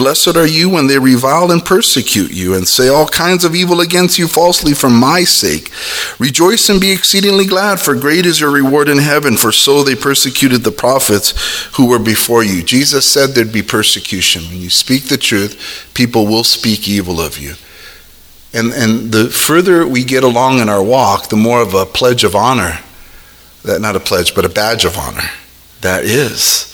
Blessed are you when they revile and persecute you and say all kinds of evil against you falsely for my sake. Rejoice and be exceedingly glad, for great is your reward in heaven, for so they persecuted the prophets who were before you. Jesus said there'd be persecution. When you speak the truth, people will speak evil of you. And, and the further we get along in our walk, the more of a pledge of honor, that not a pledge, but a badge of honor, that is.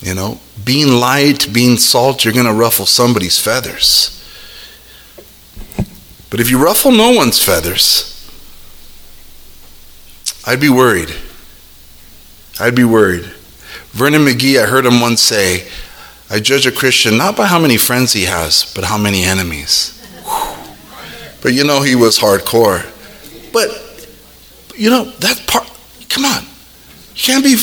You know, being light, being salt, you're going to ruffle somebody's feathers. But if you ruffle no one's feathers, I'd be worried. I'd be worried. Vernon McGee, I heard him once say, I judge a Christian not by how many friends he has, but how many enemies. But you know, he was hardcore. But, you know, that part, come on. You can't be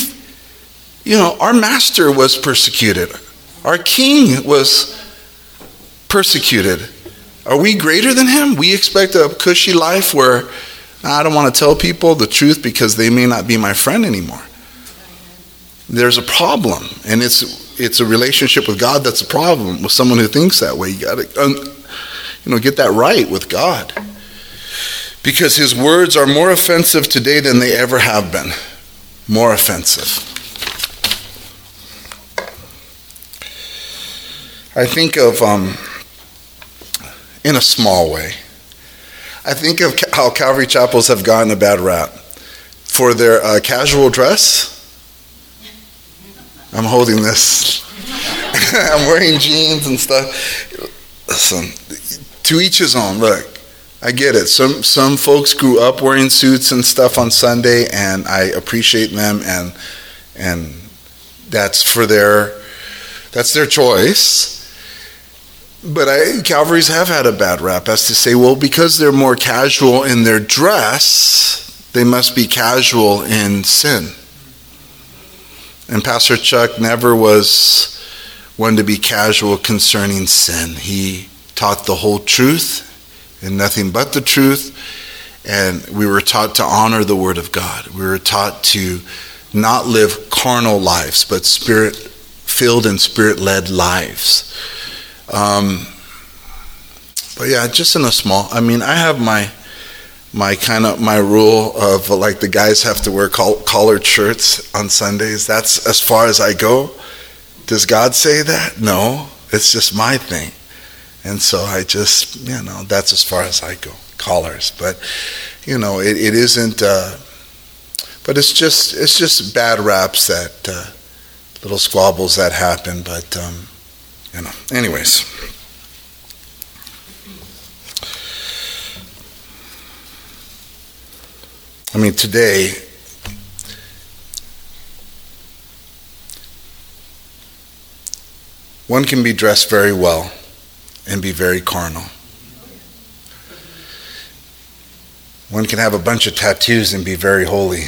you know, our master was persecuted, our king was persecuted. Are we greater than him? We expect a cushy life where I don't want to tell people the truth because they may not be my friend anymore. There's a problem, and it's it's a relationship with God that's a problem with someone who thinks that way. You got to, you know, get that right with God, because His words are more offensive today than they ever have been. More offensive. I think of, um, in a small way, I think of how Calvary chapels have gotten a bad rap for their uh, casual dress. I'm holding this. I'm wearing jeans and stuff. Listen, to each his own. Look, I get it. Some some folks grew up wearing suits and stuff on Sunday, and I appreciate them, and and that's for their that's their choice. But I, Calvaries have had a bad rap as to say, well, because they're more casual in their dress, they must be casual in sin. And Pastor Chuck never was one to be casual concerning sin. He taught the whole truth and nothing but the truth. And we were taught to honor the Word of God. We were taught to not live carnal lives, but spirit filled and spirit led lives. Um, but yeah, just in a small. I mean, I have my my kind of my rule of like the guys have to wear coll- collared shirts on Sundays. That's as far as I go. Does God say that? No, it's just my thing. And so I just, you know, that's as far as I go. Collars, but you know, it, it isn't. Uh, but it's just it's just bad raps that uh, little squabbles that happen. But um, you know, anyways. I mean, today, one can be dressed very well and be very carnal. One can have a bunch of tattoos and be very holy.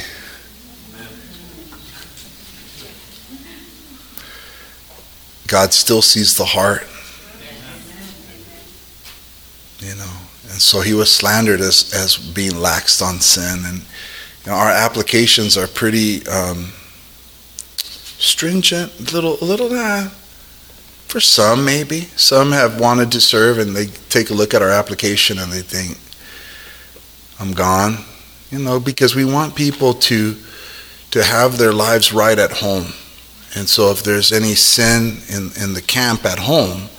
God still sees the heart. You know, and so he was slandered as, as being laxed on sin. And you know, our applications are pretty um, stringent, little, little, uh, for some maybe. Some have wanted to serve and they take a look at our application and they think, I'm gone. You know, because we want people to to have their lives right at home. And so if there's any sin in, in the camp at home,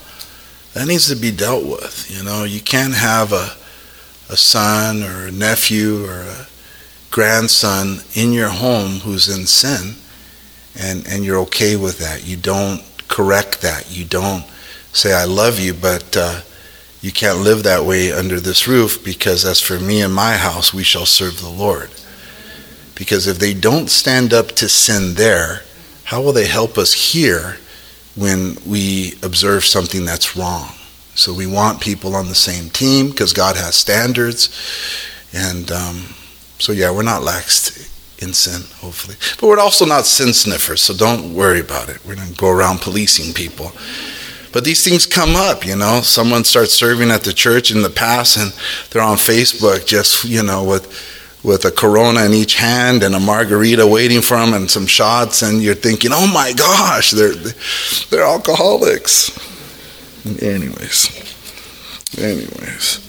that needs to be dealt with. You know, you can't have a, a son or a nephew or a grandson in your home who's in sin and, and you're okay with that. You don't correct that. You don't say, I love you, but uh, you can't live that way under this roof because as for me and my house, we shall serve the Lord. Because if they don't stand up to sin there, how will they help us here when we observe something that's wrong. So we want people on the same team because God has standards. And um, so, yeah, we're not lax in sin, hopefully. But we're also not sin sniffers, so don't worry about it. We're going to go around policing people. But these things come up, you know. Someone starts serving at the church in the past and they're on Facebook just, you know, with with a corona in each hand and a margarita waiting for them and some shots and you're thinking, "Oh my gosh, they're they're alcoholics." Anyways. Anyways.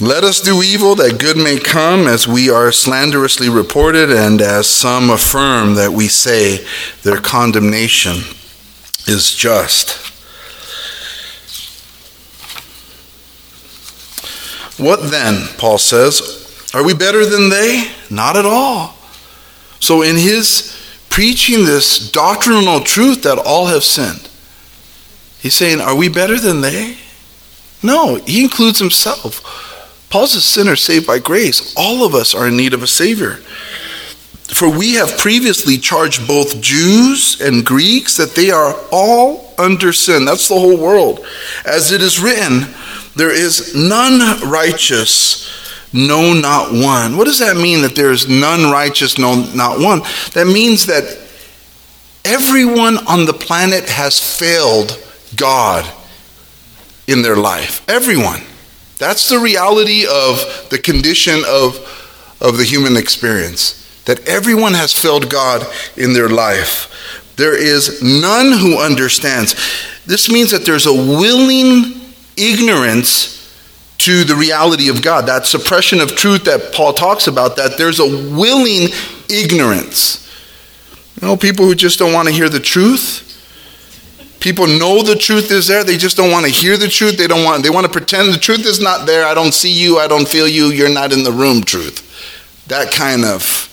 Let us do evil that good may come, as we are slanderously reported, and as some affirm that we say their condemnation is just. What then, Paul says? Are we better than they? Not at all. So, in his preaching this doctrinal truth that all have sinned, he's saying, Are we better than they? No, he includes himself. Paul's a sinner saved by grace. All of us are in need of a Savior. For we have previously charged both Jews and Greeks that they are all under sin. That's the whole world. As it is written, there is none righteous, no, not one. What does that mean that there is none righteous, no, not one? That means that everyone on the planet has failed God in their life. Everyone. That's the reality of the condition of, of the human experience. That everyone has failed God in their life. There is none who understands. This means that there's a willing ignorance to the reality of God. That suppression of truth that Paul talks about, that there's a willing ignorance. You know, people who just don't want to hear the truth People know the truth is there. They just don't want to hear the truth. They don't want they want to pretend the truth is not there. I don't see you, I don't feel you, you're not in the room, truth. That kind of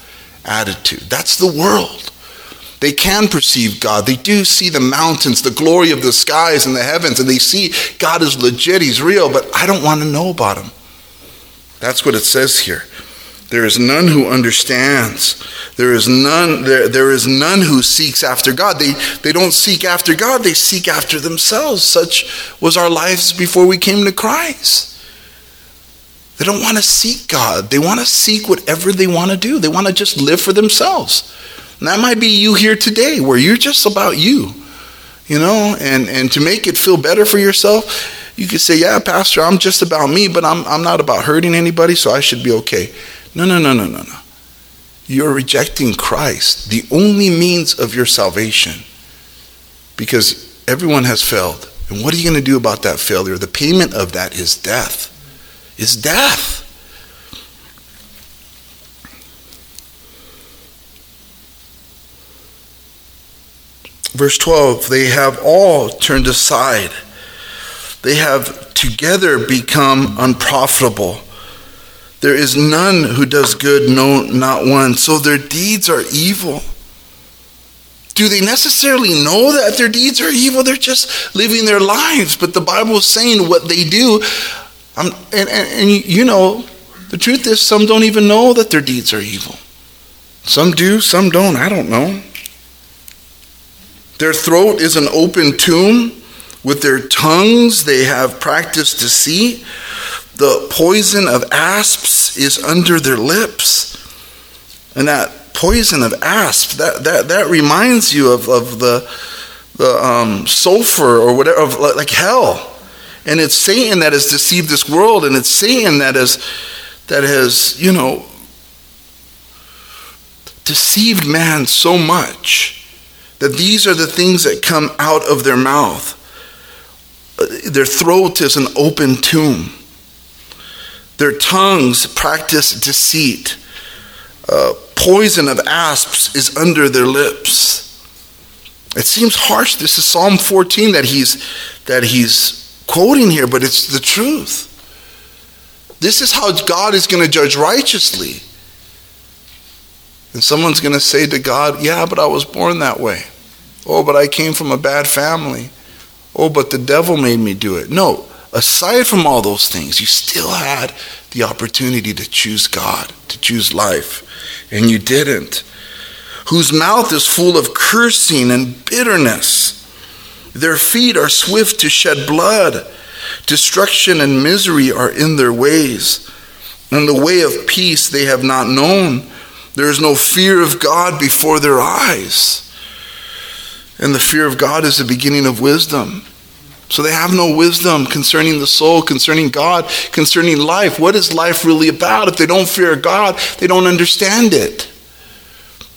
attitude. That's the world. They can perceive God. They do see the mountains, the glory of the skies and the heavens, and they see God is legit, He's real, but I don't want to know about Him. That's what it says here. There is none who understands. There is none, there, there is none who seeks after God. They, they don't seek after God, they seek after themselves. Such was our lives before we came to Christ. They don't want to seek God. They want to seek whatever they want to do. They want to just live for themselves. And that might be you here today, where you're just about you. You know, and, and to make it feel better for yourself, you could say, Yeah, Pastor, I'm just about me, but I'm, I'm not about hurting anybody, so I should be okay. No, no, no, no, no, no. You're rejecting Christ, the only means of your salvation, because everyone has failed. And what are you going to do about that failure? The payment of that is death. Is death. Verse 12, they have all turned aside. They have together become unprofitable. There is none who does good, no, not one. So their deeds are evil. Do they necessarily know that their deeds are evil? They're just living their lives. But the Bible is saying what they do. Um, and, and, and you know, the truth is, some don't even know that their deeds are evil. Some do, some don't. I don't know. Their throat is an open tomb. With their tongues, they have practiced deceit. The poison of asps is under their lips. And that poison of asp, that, that, that reminds you of, of the, the um, sulfur or whatever, of like hell. And it's Satan that has deceived this world, and it's Satan that has, that has, you know, deceived man so much that these are the things that come out of their mouth. Their throat is an open tomb. Their tongues practice deceit. Uh, poison of asps is under their lips. It seems harsh. This is Psalm 14 that he's, that he's quoting here, but it's the truth. This is how God is going to judge righteously. And someone's going to say to God, Yeah, but I was born that way. Oh, but I came from a bad family. Oh, but the devil made me do it. No, aside from all those things, you still had the opportunity to choose God, to choose life, and you didn't. whose mouth is full of cursing and bitterness. Their feet are swift to shed blood. Destruction and misery are in their ways. And the way of peace they have not known. There is no fear of God before their eyes. And the fear of God is the beginning of wisdom. So they have no wisdom concerning the soul, concerning God, concerning life. What is life really about? If they don't fear God, they don't understand it.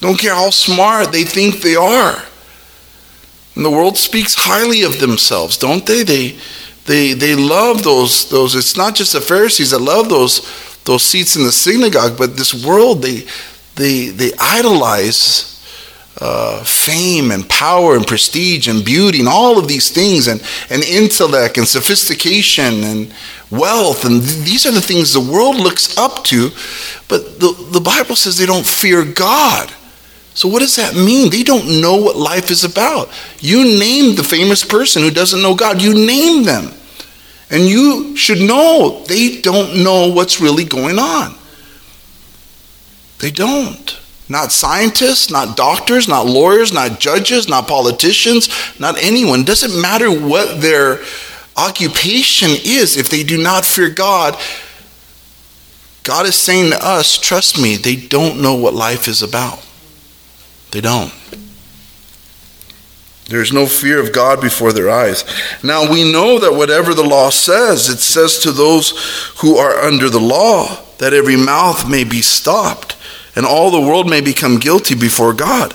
Don't care how smart they think they are. And the world speaks highly of themselves, don't they? They they they love those those it's not just the Pharisees that love those those seats in the synagogue, but this world they they they idolize uh, fame and power and prestige and beauty and all of these things and, and intellect and sophistication and wealth and th- these are the things the world looks up to but the, the bible says they don't fear god. So what does that mean? They don't know what life is about. You name the famous person who doesn't know god you name them. And you should know they don't know what's really going on. They don't not scientists, not doctors, not lawyers, not judges, not politicians, not anyone. It doesn't matter what their occupation is if they do not fear God. God is saying to us, trust me, they don't know what life is about. They don't. There's no fear of God before their eyes. Now we know that whatever the law says, it says to those who are under the law that every mouth may be stopped and all the world may become guilty before God.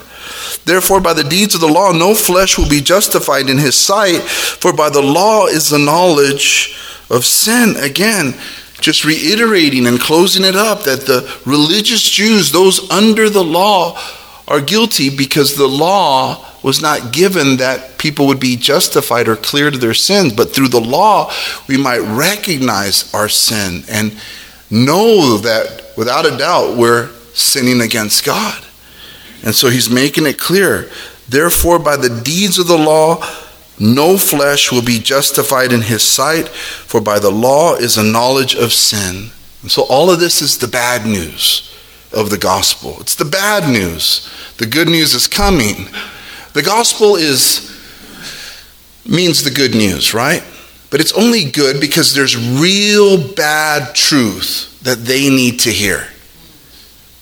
Therefore, by the deeds of the law, no flesh will be justified in his sight, for by the law is the knowledge of sin. Again, just reiterating and closing it up that the religious Jews, those under the law, are guilty because the law was not given that people would be justified or cleared of their sins, but through the law, we might recognize our sin and know that without a doubt we're sinning against God. And so he's making it clear. Therefore, by the deeds of the law, no flesh will be justified in his sight, for by the law is a knowledge of sin. And so all of this is the bad news of the gospel. It's the bad news. The good news is coming. The gospel is means the good news, right? But it's only good because there's real bad truth that they need to hear.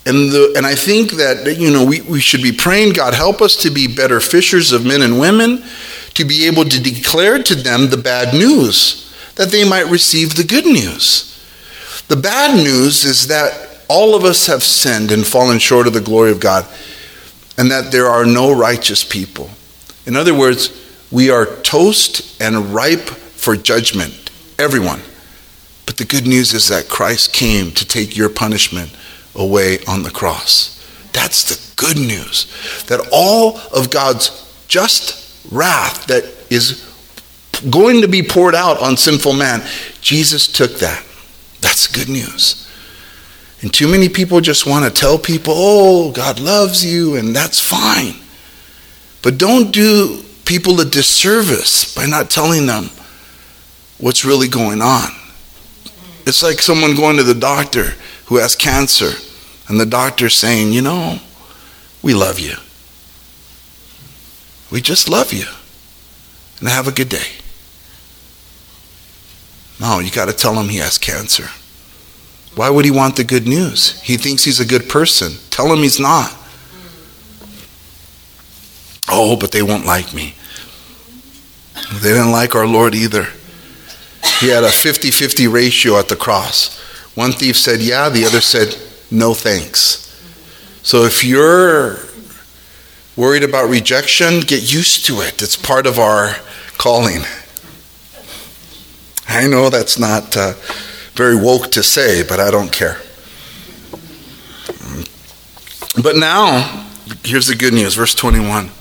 And, the, and I think that, you know, we, we should be praying, God, help us to be better fishers of men and women, to be able to declare to them the bad news, that they might receive the good news. The bad news is that all of us have sinned and fallen short of the glory of God, and that there are no righteous people. In other words, we are toast and ripe for judgment, everyone. But the good news is that Christ came to take your punishment away on the cross. That's the good news. That all of God's just wrath that is going to be poured out on sinful man, Jesus took that. That's good news. And too many people just want to tell people, oh, God loves you, and that's fine. But don't do people a disservice by not telling them what's really going on. It's like someone going to the doctor who has cancer and the doctor saying, You know, we love you. We just love you. And have a good day. No, you got to tell him he has cancer. Why would he want the good news? He thinks he's a good person. Tell him he's not. Oh, but they won't like me. They didn't like our Lord either. He had a 50 50 ratio at the cross. One thief said, Yeah, the other said, no thanks. So if you're worried about rejection, get used to it. It's part of our calling. I know that's not uh, very woke to say, but I don't care. But now, here's the good news, verse 21.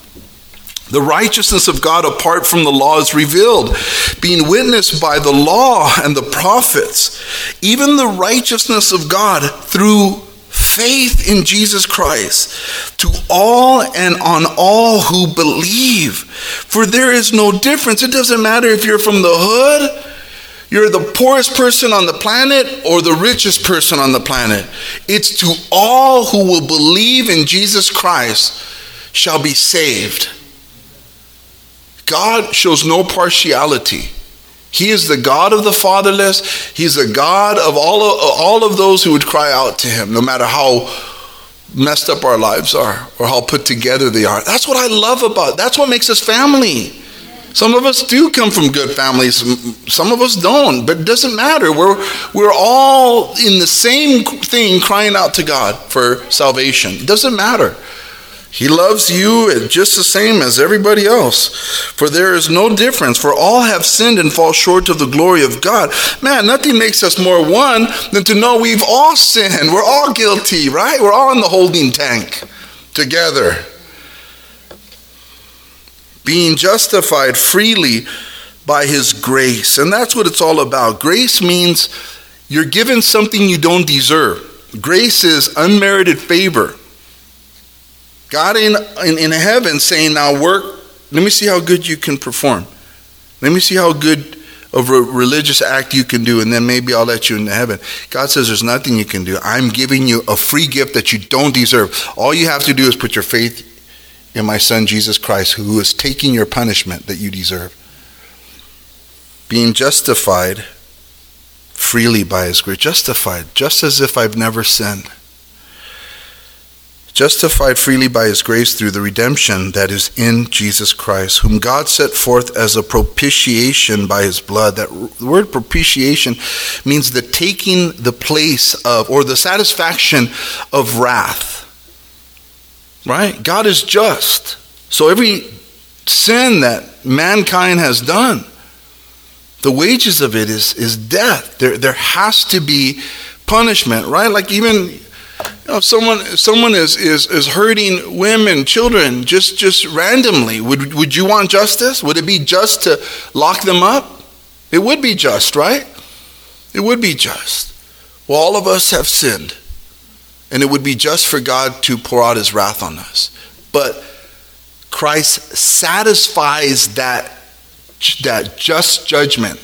The righteousness of God apart from the law is revealed, being witnessed by the law and the prophets, even the righteousness of God through faith in Jesus Christ to all and on all who believe. For there is no difference. It doesn't matter if you're from the hood you're the poorest person on the planet or the richest person on the planet. It's to all who will believe in Jesus Christ shall be saved. God shows no partiality. He is the God of the fatherless. He's the God of all of, all of those who would cry out to him, no matter how messed up our lives are or how put together they are. That's what I love about. That's what makes us family. Some of us do come from good families, some of us don't, but it doesn't matter. We're, we're all in the same thing crying out to God for salvation. It doesn't matter. He loves you just the same as everybody else. For there is no difference, for all have sinned and fall short of the glory of God. Man, nothing makes us more one than to know we've all sinned. We're all guilty, right? We're all in the holding tank together. Being justified freely by His grace. And that's what it's all about. Grace means you're given something you don't deserve, grace is unmerited favor. God in, in, in heaven saying, Now work, let me see how good you can perform. Let me see how good of a religious act you can do, and then maybe I'll let you into heaven. God says there's nothing you can do. I'm giving you a free gift that you don't deserve. All you have to do is put your faith in my son Jesus Christ, who is taking your punishment that you deserve. Being justified freely by his grace. Justified, just as if I've never sinned justified freely by his grace through the redemption that is in Jesus Christ, whom God set forth as a propitiation by his blood. That the word propitiation means the taking the place of, or the satisfaction of wrath. Right? God is just. So every sin that mankind has done, the wages of it is, is death. There, there has to be punishment, right? Like even you know, if someone if someone is, is, is hurting women, children, just just randomly, would would you want justice? Would it be just to lock them up? It would be just, right? It would be just. Well, all of us have sinned, and it would be just for God to pour out His wrath on us. But Christ satisfies that that just judgment.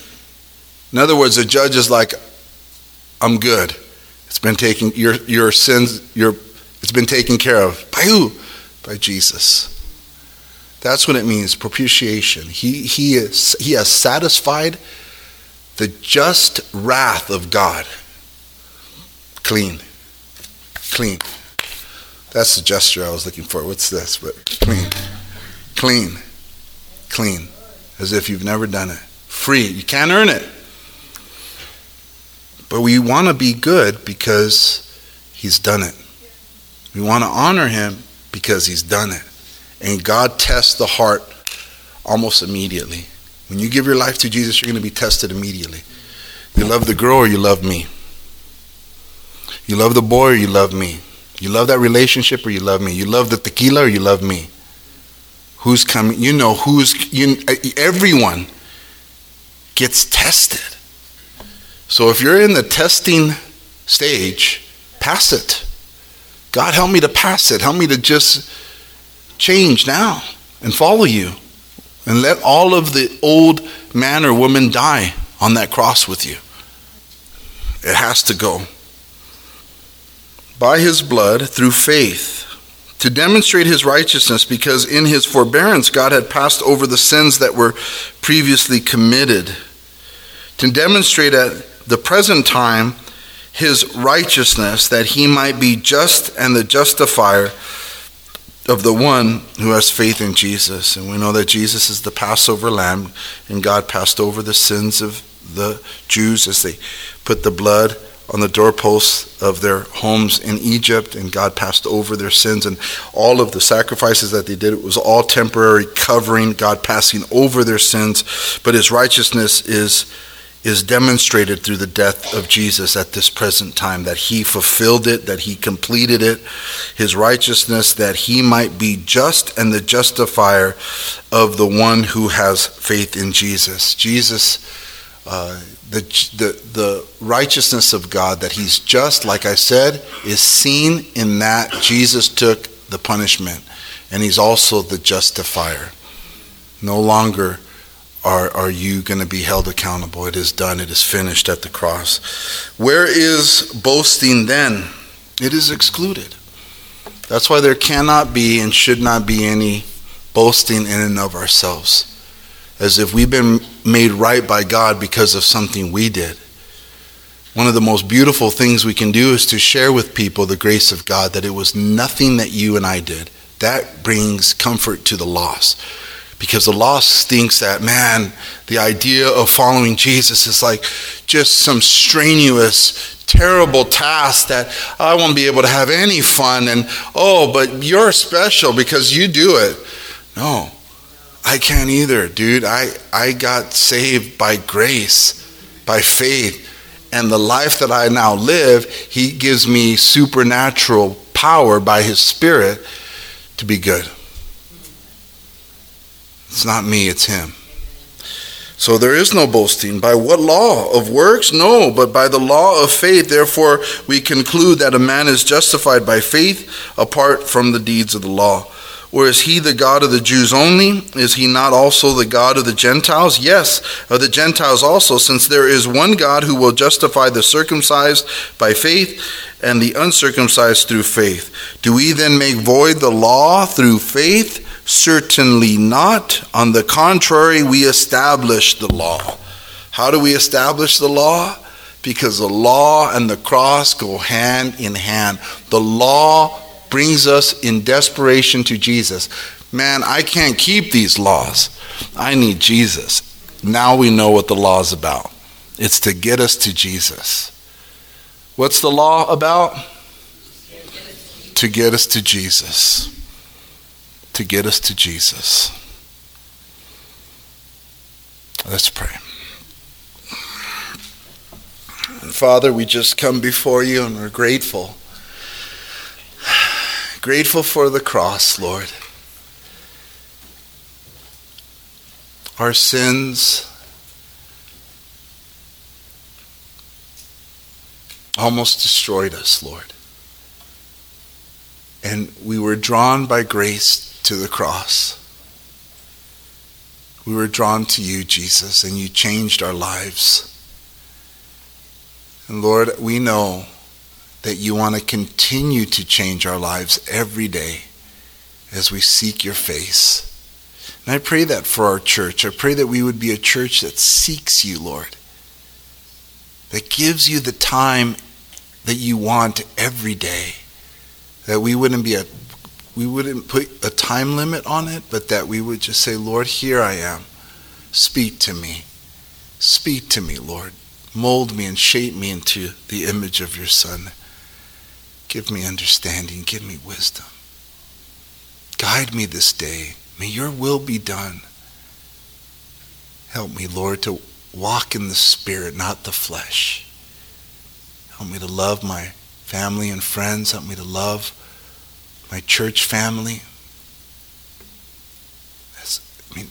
In other words, the judge is like, "I'm good." Been taken your your sins your it's been taken care of by who? By Jesus. That's what it means, propitiation. He he is he has satisfied the just wrath of God. Clean. Clean. That's the gesture I was looking for. What's this? But clean. Clean. Clean. As if you've never done it. Free. You can't earn it. But we want to be good because He's done it. We want to honor Him because He's done it. And God tests the heart almost immediately. When you give your life to Jesus, you're going to be tested immediately. You love the girl or you love me? You love the boy or you love me? You love that relationship or you love me? You love the tequila or you love me? Who's coming? You know who's you, everyone gets tested. So if you're in the testing stage, pass it. God, help me to pass it. Help me to just change now and follow you. And let all of the old man or woman die on that cross with you. It has to go. By his blood, through faith, to demonstrate his righteousness, because in his forbearance God had passed over the sins that were previously committed. To demonstrate at the present time his righteousness, that he might be just and the justifier of the one who has faith in Jesus. And we know that Jesus is the Passover lamb, and God passed over the sins of the Jews as they put the blood on the doorposts of their homes in Egypt, and God passed over their sins. And all of the sacrifices that they did, it was all temporary covering, God passing over their sins. But his righteousness is is demonstrated through the death of Jesus at this present time, that he fulfilled it, that he completed it, his righteousness, that he might be just and the justifier of the one who has faith in Jesus. Jesus, uh, the, the, the righteousness of God, that he's just, like I said, is seen in that Jesus took the punishment, and he's also the justifier. No longer are, are you going to be held accountable. It is done, it is finished at the cross. Where is boasting then? It is excluded. That's why there cannot be and should not be any boasting in and of ourselves, as if we've been made right by God because of something we did. One of the most beautiful things we can do is to share with people the grace of God that it was nothing that you and I did. That brings comfort to the lost. Because the lost thinks that, man, the idea of following Jesus is like just some strenuous, terrible task that I won't be able to have any fun. And, oh, but you're special because you do it. No, I can't either, dude. I, I got saved by grace, by faith. And the life that I now live, He gives me supernatural power by His Spirit to be good. It's not me, it's Him. So there is no boasting. By what law? Of works? No, but by the law of faith. Therefore, we conclude that a man is justified by faith apart from the deeds of the law. Or is he the God of the Jews only? Is he not also the God of the Gentiles? Yes, of the Gentiles also, since there is one God who will justify the circumcised by faith and the uncircumcised through faith. Do we then make void the law through faith? Certainly not. On the contrary, we establish the law. How do we establish the law? Because the law and the cross go hand in hand. The law brings us in desperation to Jesus. Man, I can't keep these laws. I need Jesus. Now we know what the law is about. It's to get us to Jesus. What's the law about? To get us to Jesus. To get us to Jesus. Let's pray. Father, we just come before you and we're grateful Grateful for the cross, Lord. Our sins almost destroyed us, Lord. And we were drawn by grace to the cross. We were drawn to you, Jesus, and you changed our lives. And Lord, we know that you want to continue to change our lives every day as we seek your face. And I pray that for our church. I pray that we would be a church that seeks you, Lord, that gives you the time that you want every day. That we wouldn't be a we wouldn't put a time limit on it, but that we would just say, Lord, here I am. Speak to me. Speak to me, Lord. Mold me and shape me into the image of your Son. Give me understanding. Give me wisdom. Guide me this day. May your will be done. Help me, Lord, to walk in the Spirit, not the flesh. Help me to love my family and friends. Help me to love my church family. That's, I mean,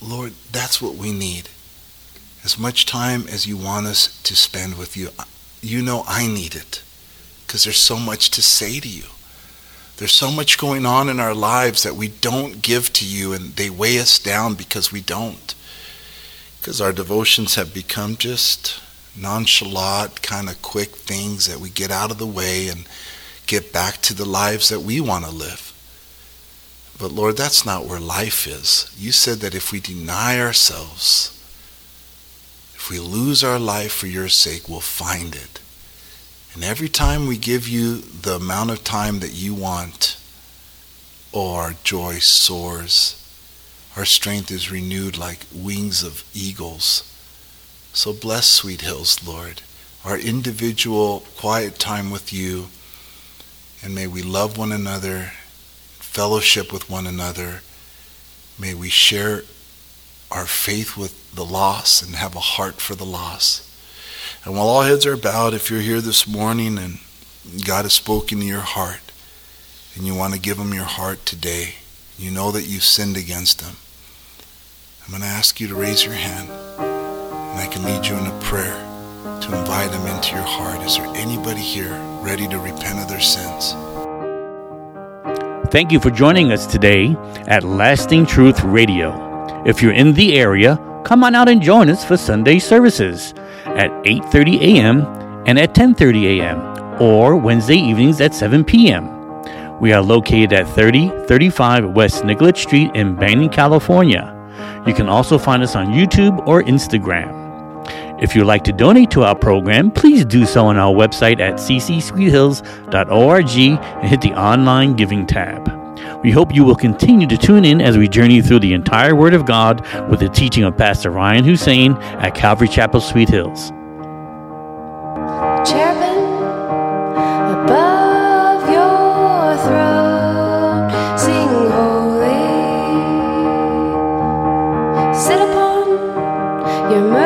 Lord, that's what we need. As much time as you want us to spend with you, you know I need it because there's so much to say to you. There's so much going on in our lives that we don't give to you, and they weigh us down because we don't. Because our devotions have become just nonchalant, kind of quick things that we get out of the way and get back to the lives that we want to live. But Lord, that's not where life is. You said that if we deny ourselves, if we lose our life for your sake, we'll find it. And every time we give you the amount of time that you want, oh, our joy soars. Our strength is renewed like wings of eagles. So bless Sweet Hills, Lord, our individual quiet time with you. And may we love one another, fellowship with one another. May we share our faith with the lost and have a heart for the lost. And while all heads are bowed, if you're here this morning and God has spoken to your heart and you want to give him your heart today, you know that you've sinned against him, I'm going to ask you to raise your hand and I can lead you in a prayer to invite him into your heart. Is there anybody here ready to repent of their sins? Thank you for joining us today at Lasting Truth Radio. If you're in the area, come on out and join us for Sunday services at 8:30 a.m. and at 10:30 a.m. or Wednesday evenings at 7 p.m. We are located at 3035 West Nicollet Street in Banning, California. You can also find us on YouTube or Instagram. If you'd like to donate to our program, please do so on our website at ccsweethills.org and hit the online giving tab. We hope you will continue to tune in as we journey through the entire Word of God with the teaching of Pastor Ryan Hussein at Calvary Chapel, Sweet Hills. Sit upon your mercy.